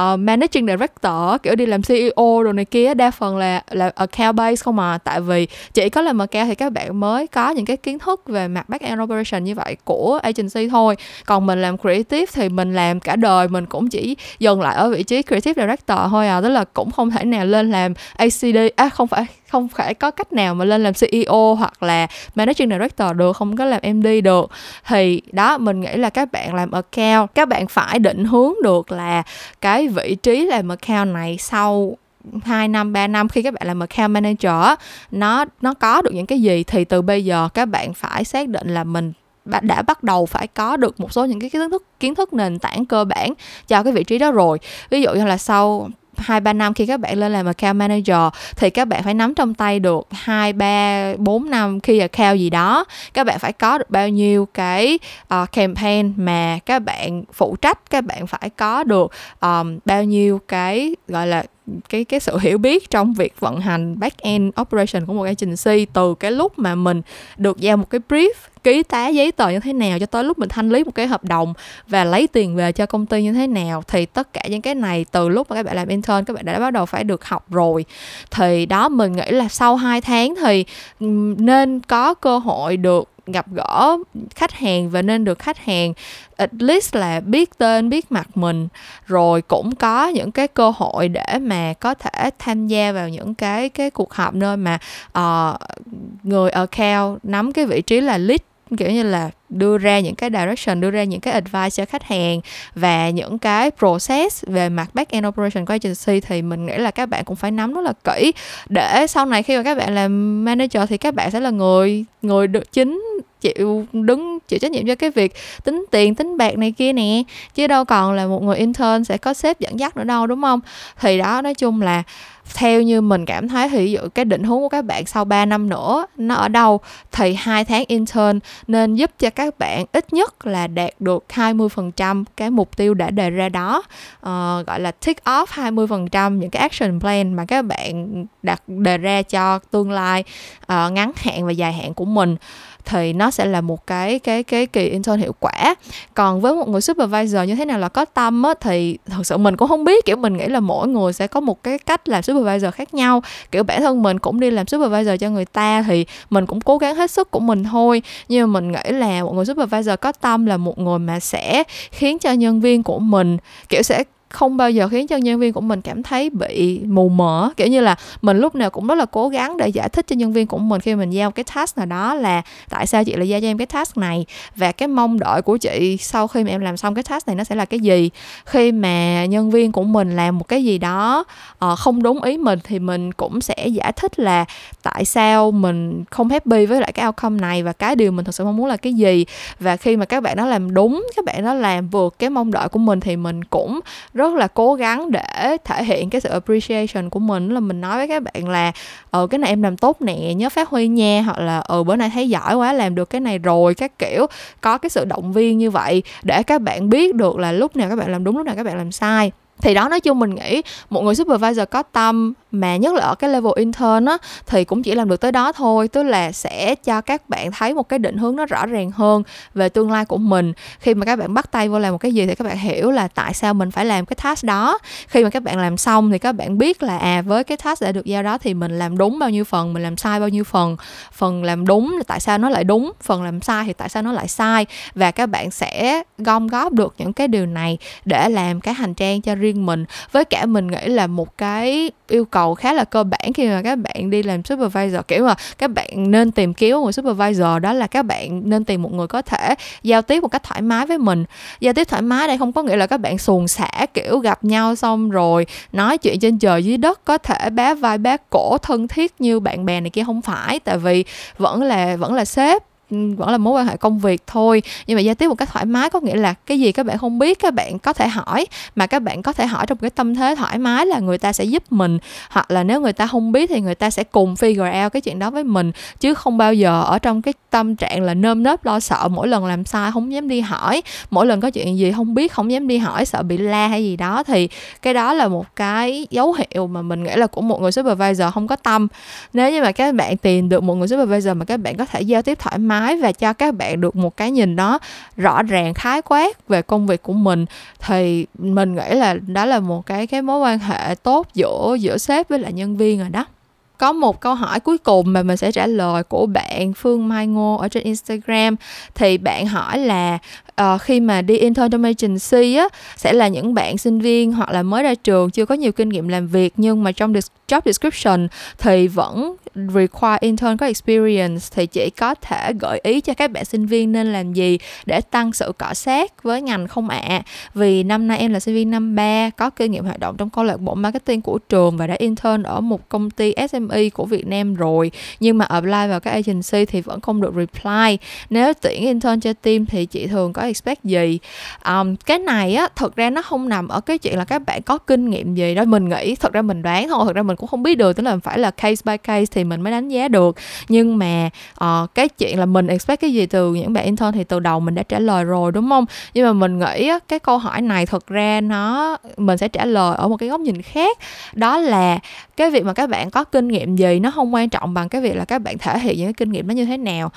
uh, managing director kiểu đi làm CEO rồi này kia đa phần là là account base không mà tại vì chỉ có làm account thì các bạn mới có những cái kiến thức về mặt back end operation như vậy của agency thôi. Còn mình làm creative thì mình làm cả đời, mình cũng chỉ dừng lại ở vị trí creative director thôi à. Tức là cũng không thể nào lên làm ACD à không phải không phải có cách nào mà lên làm CEO hoặc là managing director được, không có làm MD được. Thì đó, mình nghĩ là các bạn làm account, các bạn phải định hướng được là cái vị trí làm account này sau 2 năm 3 năm khi các bạn làm account manager nó nó có được những cái gì thì từ bây giờ các bạn phải xác định là mình bạn đã bắt đầu phải có được một số những cái kiến thức kiến thức nền tảng cơ bản cho cái vị trí đó rồi. Ví dụ như là sau hai ba năm khi các bạn lên làm account manager thì các bạn phải nắm trong tay được hai ba bốn năm khi account gì đó các bạn phải có được bao nhiêu cái uh, campaign mà các bạn phụ trách các bạn phải có được um, bao nhiêu cái gọi là cái cái sự hiểu biết trong việc vận hành back end operation của một agency từ cái lúc mà mình được giao một cái brief ký tá giấy tờ như thế nào cho tới lúc mình thanh lý một cái hợp đồng và lấy tiền về cho công ty như thế nào. Thì tất cả những cái này từ lúc mà các bạn làm intern, các bạn đã bắt đầu phải được học rồi. Thì đó, mình nghĩ là sau 2 tháng thì nên có cơ hội được gặp gỡ khách hàng và nên được khách hàng at least là biết tên biết mặt mình. Rồi cũng có những cái cơ hội để mà có thể tham gia vào những cái cái cuộc họp nơi mà uh, người account nắm cái vị trí là lead kiểu như là đưa ra những cái direction, đưa ra những cái advice cho khách hàng và những cái process về mặt back end operation của agency thì mình nghĩ là các bạn cũng phải nắm rất là kỹ. Để sau này khi mà các bạn làm manager thì các bạn sẽ là người người được chính chịu đứng, chịu trách nhiệm cho cái việc tính tiền, tính bạc này kia nè. Chứ đâu còn là một người intern sẽ có sếp dẫn dắt nữa đâu, đúng không? Thì đó, nói chung là theo như mình cảm thấy thì ví dụ cái định hướng của các bạn sau 3 năm nữa nó ở đâu thì hai tháng intern nên giúp cho các bạn ít nhất là đạt được 20% cái mục tiêu đã đề ra đó. Uh, gọi là tick off 20% những cái action plan mà các bạn đặt đề ra cho tương lai uh, ngắn hạn và dài hạn của mình thì nó sẽ là một cái cái cái kỳ intern hiệu quả. Còn với một người supervisor như thế nào là có tâm á, thì thật sự mình cũng không biết. Kiểu, mình nghĩ là mỗi người sẽ có một cái cách làm supervisor khác nhau. Kiểu, bản thân mình cũng đi làm supervisor cho người ta thì mình cũng cố gắng hết sức của mình thôi. Nhưng mà mình nghĩ là một người supervisor có tâm là một người mà sẽ khiến cho nhân viên của mình, kiểu, sẽ không bao giờ khiến cho nhân viên của mình cảm thấy bị mù mờ kiểu như là mình lúc nào cũng rất là cố gắng để giải thích cho nhân viên của mình khi mình giao cái task nào đó là tại sao chị lại giao cho em cái task này và cái mong đợi của chị sau khi mà em làm xong cái task này nó sẽ là cái gì. Khi mà nhân viên của mình làm một cái gì đó uh, không đúng ý mình thì mình cũng sẽ giải thích là tại sao mình không happy với lại cái outcome này và cái điều mình thật sự mong muốn là cái gì. Và khi mà các bạn đó làm đúng các bạn đó làm vượt cái mong đợi của mình thì mình cũng rất là cố gắng để thể hiện cái sự appreciation của mình. Là mình nói với các bạn là ờ cái này em làm tốt nè, nhớ phát huy nha. Hoặc là ờ bữa nay thấy giỏi quá, làm được cái này rồi. Các kiểu, có cái sự động viên như vậy để các bạn biết được là lúc nào các bạn làm đúng, lúc nào các bạn làm sai. Thì đó, nói chung mình nghĩ một người supervisor có tâm mà nhất là ở cái level intern á, thì cũng chỉ làm được tới đó thôi. Tức là sẽ cho các bạn thấy một cái định hướng nó rõ ràng hơn về tương lai của mình. Khi mà các bạn bắt tay vô làm một cái gì thì các bạn hiểu là tại sao mình phải làm cái task đó. Khi mà các bạn làm xong thì các bạn biết là à với cái task đã được giao đó thì mình làm đúng bao nhiêu phần, mình làm sai bao nhiêu phần. Phần làm đúng là tại sao nó lại đúng, phần làm sai thì tại sao nó lại sai. Và các bạn sẽ gom góp được những cái điều này để làm cái hành trang cho riêng mình. Với cả mình nghĩ là một cái yêu cầu khá là cơ bản khi mà các bạn đi làm supervisor. Kiểu mà các bạn nên tìm kiếm một người supervisor, đó là các bạn nên tìm một người có thể giao tiếp một cách thoải mái với mình. Giao tiếp thoải mái đây không có nghĩa là các bạn xuồng xả, kiểu, gặp nhau xong rồi nói chuyện trên trời dưới đất, có thể bá vai bá cổ, thân thiết như bạn bè này kia, không phải. Tại vì vẫn là vẫn là sếp vẫn là mối quan hệ công việc thôi. Nhưng mà giao tiếp một cách thoải mái có nghĩa là cái gì các bạn không biết, các bạn có thể hỏi. Mà các bạn có thể hỏi trong cái tâm thế thoải mái là người ta sẽ giúp mình. Hoặc là nếu người ta không biết thì người ta sẽ cùng figure out cái chuyện đó với mình. Chứ không bao giờ ở trong cái tâm trạng là nơm nớp lo sợ, mỗi lần làm sai không dám đi hỏi. Mỗi lần có chuyện gì không biết, không dám đi hỏi, sợ bị la hay gì đó thì cái đó là một cái dấu hiệu mà mình nghĩ là của một người supervisor không có tâm. Nếu như mà các bạn tìm được một người supervisor mà các bạn có thể giao tiếp thoải mái và cho các bạn được một cái nhìn đó rõ ràng khái quát về công việc của mình. Thì mình nghĩ là đó là một cái cái mối quan hệ tốt giữa giữa sếp với lại nhân viên rồi đó. Có một câu hỏi cuối cùng mà mình sẽ trả lời của bạn Phương Mai Ngô ở trên Instagram. Thì bạn hỏi là uh, khi mà đi intern trong agency á sẽ là những bạn sinh viên hoặc là mới ra trường chưa có nhiều kinh nghiệm làm việc nhưng mà trong job description thì vẫn require intern có experience thì chỉ có thể gợi ý cho các bạn sinh viên nên làm gì để tăng sự cọ sát với ngành không ạ. À. vì năm nay em là sinh viên năm 3 có kinh nghiệm hoạt động trong câu lạc bộ marketing của trường và đã intern ở một công ty SME của Việt Nam rồi. Nhưng mà apply vào các agency thì vẫn không được reply. Nếu tuyển intern cho team thì chị thường có expect gì? Um, cái này á thực ra nó không nằm ở cái chuyện là các bạn có kinh nghiệm gì đó. Mình nghĩ thật ra mình đoán thôi thật ra mình cũng không biết được tức là phải là case by case thì mình mới đánh giá được. Nhưng mà uh, cái chuyện là mình expect cái gì từ những bạn intern thì từ đầu mình đã trả lời rồi đúng không? Nhưng mà mình nghĩ á, cái câu hỏi này thực ra nó mình sẽ trả lời ở một cái góc nhìn khác. Đó là cái việc mà các bạn có kinh nghiệm gì nó không quan trọng bằng cái việc là các bạn thể hiện những cái kinh nghiệm nó như thế nào.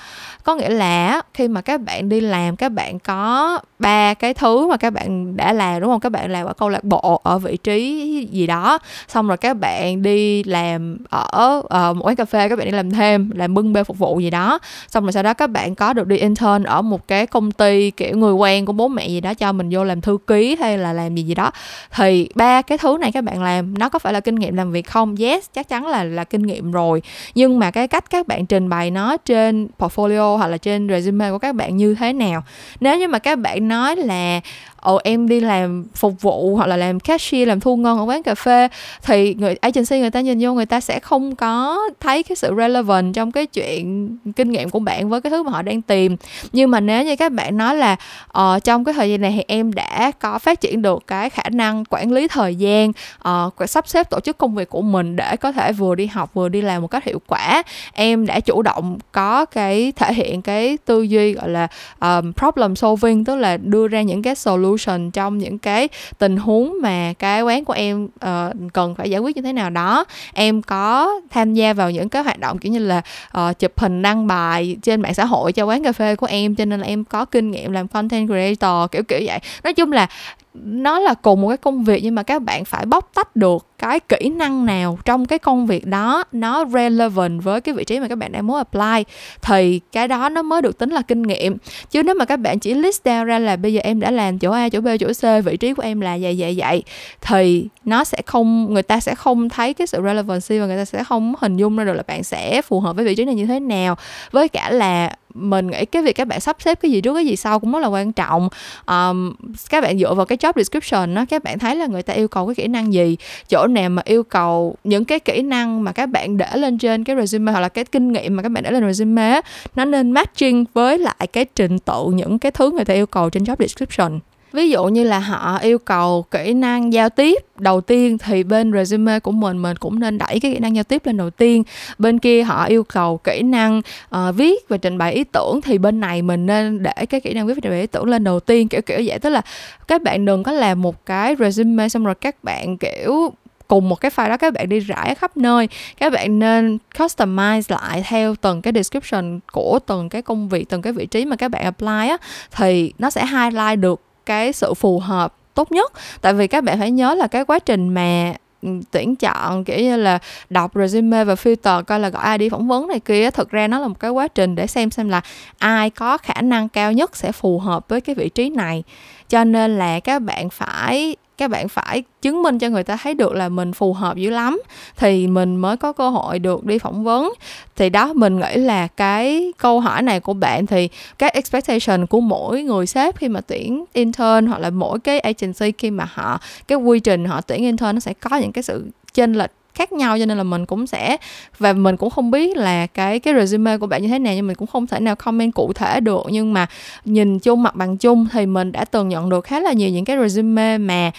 Có nghĩa là khi mà các bạn đi làm các bạn có ba cái thứ mà các bạn đã làm đúng không? Các bạn làm ở câu lạc bộ ở vị trí gì đó xong rồi các bạn đi làm ở uh, một quán cà phê các bạn đi làm thêm, làm bưng bê phục vụ gì đó. Xong rồi sau đó các bạn có được đi intern ở một cái công ty kiểu người quen của bố mẹ gì đó cho mình vô làm thư ký hay là làm gì gì đó. Thì ba cái thứ này các bạn làm, nó có phải là kinh nghiệm làm việc không? Yes, chắc chắn là là kinh nghiệm rồi. Nhưng mà cái cách các bạn trình bày nó trên portfolio hoặc là trên resume của các bạn như thế nào? Nếu như mà các bạn nói là ồ em đi làm phục vụ hoặc là làm cashier làm thu ngân ở quán cà phê thì người agency người ta nhìn vô người ta sẽ không có thấy cái sự relevant trong cái chuyện kinh nghiệm của bạn với cái thứ mà họ đang tìm. Nhưng mà nếu như các bạn nói là uh, trong cái thời gian này thì em đã có phát triển được cái khả năng quản lý thời gian uh, sắp xếp tổ chức công việc của mình để có thể vừa đi học vừa đi làm một cách hiệu quả em đã chủ động có cái thể hiện cái tư duy gọi là um, problem solving tức là đưa ra những cái solution solution trong những cái tình huống mà cái quán của em uh, cần phải giải quyết như thế nào đó. Em có tham gia vào những cái hoạt động kiểu như là uh, chụp hình đăng bài trên mạng xã hội cho quán cà phê của em cho nên là em có kinh nghiệm làm content creator kiểu kiểu vậy. Nói chung là nó là cùng một cái công việc nhưng mà các bạn phải bóc tách được cái kỹ năng nào trong cái công việc đó, nó relevant với cái vị trí mà các bạn đang muốn apply, thì cái đó nó mới được tính là kinh nghiệm. Chứ nếu mà các bạn chỉ list down ra là bây giờ em đã làm chỗ A, chỗ B, chỗ C, vị trí của em là vậy vậy vậy, thì nó sẽ không, người ta sẽ không thấy cái sự relevancy và người ta sẽ không hình dung ra được là bạn sẽ phù hợp với vị trí này như thế nào. Với cả là mình nghĩ cái việc các bạn sắp xếp cái gì trước cái gì sau cũng rất là quan trọng. Um, các bạn dựa vào cái job description đó các bạn thấy là người ta yêu cầu cái kỹ năng gì chỗ nào mà yêu cầu những cái kỹ năng mà các bạn để lên trên cái resume hoặc là cái kinh nghiệm mà các bạn để lên resume nó nên matching với lại cái trình tự những cái thứ người ta yêu cầu trên job description ví dụ như là họ yêu cầu kỹ năng giao tiếp đầu tiên thì bên resume của mình mình cũng nên đẩy cái kỹ năng giao tiếp lên đầu tiên. Bên kia họ yêu cầu kỹ năng uh, viết và trình bày ý tưởng thì bên này mình nên để cái kỹ năng viết và trình bày ý tưởng lên đầu tiên kiểu kiểu vậy. Tức là các bạn đừng có làm một cái resume xong rồi các bạn kiểu cùng một cái file đó các bạn đi rải khắp nơi. Các bạn nên customize lại theo từng cái description của từng cái công việc từng cái vị trí mà các bạn apply á thì nó sẽ highlight được cái sự phù hợp tốt nhất. Tại vì các bạn phải nhớ là cái quá trình mà ừ, tuyển chọn, kiểu như là, đọc resume và filter coi là gọi ai đi phỏng vấn này kia thực ra nó là một cái quá trình để xem xem là ai có khả năng cao nhất sẽ phù hợp với cái vị trí này. Cho nên là các bạn phải các bạn phải chứng minh cho người ta thấy được là mình phù hợp dữ lắm, thì mình mới có cơ hội được đi phỏng vấn. Thì đó, mình nghĩ là cái câu hỏi này của bạn thì cái expectation của mỗi người sếp khi mà tuyển intern hoặc là mỗi cái agency khi mà họ, cái quy trình họ tuyển intern nó sẽ có những cái sự chênh lệch khác nhau, cho nên là mình cũng sẽ, và mình cũng không biết là cái cái resume của bạn như thế nào, nhưng mình cũng không thể nào comment cụ thể được. Nhưng mà nhìn chung, mặt bằng chung thì mình đã từng nhận được khá là nhiều những cái resume mà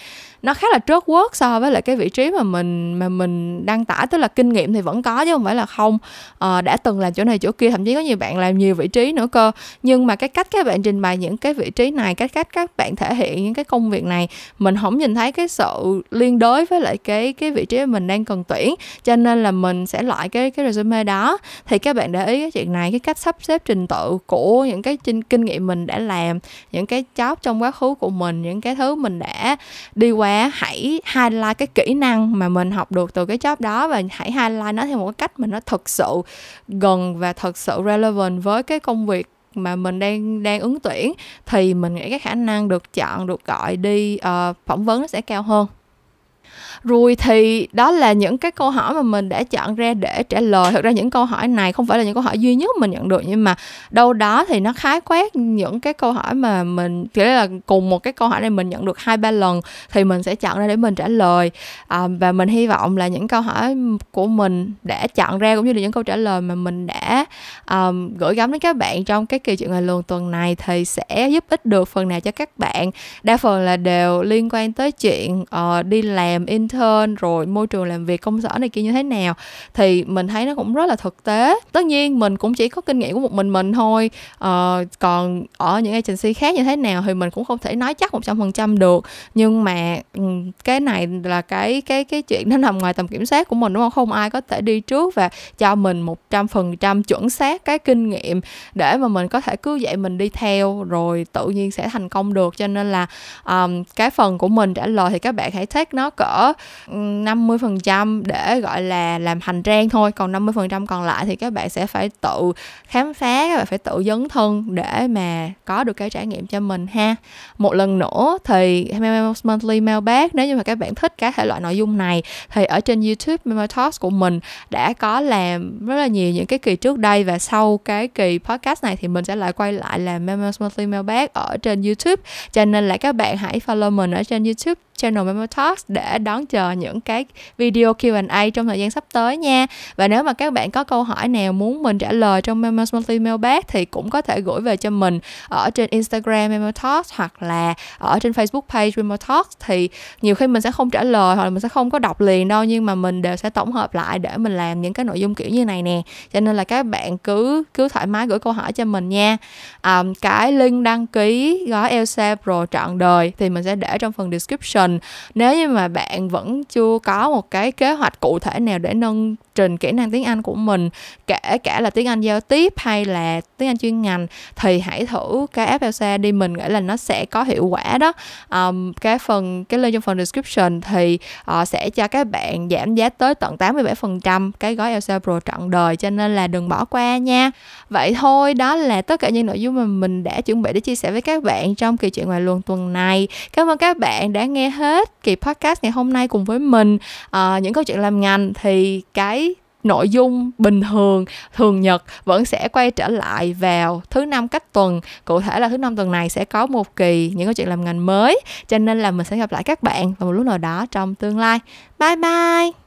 nó khá là trớt quớt so với lại cái vị trí mà mình mà mình đăng tải tức là kinh nghiệm thì vẫn có chứ không phải là không. À, đã từng làm chỗ này chỗ kia thậm chí có nhiều bạn làm nhiều vị trí nữa cơ. Nhưng mà cái cách các bạn trình bày những cái vị trí này cái cách các bạn thể hiện những cái công việc này mình không nhìn thấy cái sự liên đối với lại cái cái vị trí mà mình đang cần tuyển. Cho nên là mình sẽ loại cái cái resume đó. Thì các bạn để ý cái chuyện này cái cách sắp xếp trình tự của những cái kinh nghiệm mình đã làm những cái job trong quá khứ của mình những cái thứ mình đã đi qua hãy highlight cái kỹ năng mà mình học được từ cái job đó và hãy highlight nó theo một cái cách mà nó thật sự gần và thật sự relevant với cái công việc mà mình đang đang ứng tuyển thì mình nghĩ cái khả năng được chọn được gọi đi uh, phỏng vấn nó sẽ cao hơn rồi thì đó là những cái câu hỏi mà mình đã chọn ra để trả lời. Thực ra những câu hỏi này không phải là những câu hỏi duy nhất mình nhận được nhưng mà đâu đó thì nó khái quát những cái câu hỏi mà mình chỉ là cùng một cái câu hỏi này mình nhận được hai ba lần thì mình sẽ chọn ra để mình trả lời. À, và mình hy vọng là những câu hỏi của mình đã chọn ra cũng như là những câu trả lời mà mình đã um, gửi gắm đến các bạn trong cái kỳ chuyện ngày luồng tuần này thì sẽ giúp ích được phần nào cho các bạn. Đa phần là đều liên quan tới chuyện uh, đi làm intern intern rồi môi trường làm việc công sở này kia như thế nào thì mình thấy nó cũng rất là thực tế. Tất nhiên mình cũng chỉ có kinh nghiệm của một mình mình thôi. Ờ, còn ở những agency khác như thế nào thì mình cũng không thể nói chắc một trăm phần trăm được. Nhưng mà ừ, cái này là cái cái cái chuyện nó nằm ngoài tầm kiểm soát của mình đúng không? Không ai có thể đi trước và cho mình một trăm phần trăm chuẩn xác cái kinh nghiệm để mà mình có thể cứ vậy mình đi theo rồi tự nhiên sẽ thành công được. Cho nên là um, cái phần của mình trả lời thì các bạn hãy take nó cỡ 50% để, gọi là, làm hành trang thôi, còn 50% còn lại thì các bạn sẽ phải tự khám phá, các bạn phải tự dấn thân để mà có được cái trải nghiệm cho mình ha. Một lần nữa thì Memos Monthly Mailbag nếu như mà các bạn thích cái thể loại nội dung này thì ở trên YouTube Memo Talks của mình đã có làm rất là nhiều những cái kỳ trước đây và sau cái kỳ podcast này thì mình sẽ lại quay lại làm Memos Monthly Mailbag ở trên YouTube. Cho nên là các bạn hãy follow mình ở trên YouTube channel Memo Talks để đón chờ những cái video Q&A trong thời gian sắp tới nha. Và nếu mà các bạn có câu hỏi nào muốn mình trả lời trong Memo Monthly Mailbag thì cũng có thể gửi về cho mình ở trên Instagram Memo Talks hoặc là ở trên Facebook page Memo Talks. Thì nhiều khi mình sẽ không trả lời hoặc là mình sẽ không có đọc liền đâu nhưng mà mình đều sẽ tổng hợp lại để mình làm những cái nội dung kiểu như này nè. Cho nên là các bạn cứ cứ thoải mái gửi câu hỏi cho mình nha. Um, cái link đăng ký gói Elsa Pro trọn đời thì mình sẽ để trong phần description nếu như mà bạn vẫn chưa có một cái kế hoạch cụ thể nào để nâng trình kỹ năng tiếng Anh của mình kể cả là tiếng Anh giao tiếp hay là tiếng Anh chuyên ngành thì hãy thử cái FLC đi. Mình nghĩ là nó sẽ có hiệu quả đó. Um, cái phần cái link trong phần description thì uh, sẽ cho các bạn giảm giá tới tận 87% cái gói LC Pro trọn đời cho nên là đừng bỏ qua nha. Vậy thôi đó là tất cả những nội dung mà mình đã chuẩn bị để chia sẻ với các bạn trong kỳ chuyện ngoài luồng tuần này. Cảm ơn các bạn đã nghe hết. Kỳ podcast ngày hôm nay cùng với mình à, những câu chuyện làm ngành thì cái nội dung bình thường thường nhật vẫn sẽ quay trở lại vào thứ năm cách tuần. Cụ thể là thứ năm tuần này sẽ có một kỳ những câu chuyện làm ngành mới cho nên là mình sẽ gặp lại các bạn vào một lúc nào đó trong tương lai. Bye bye!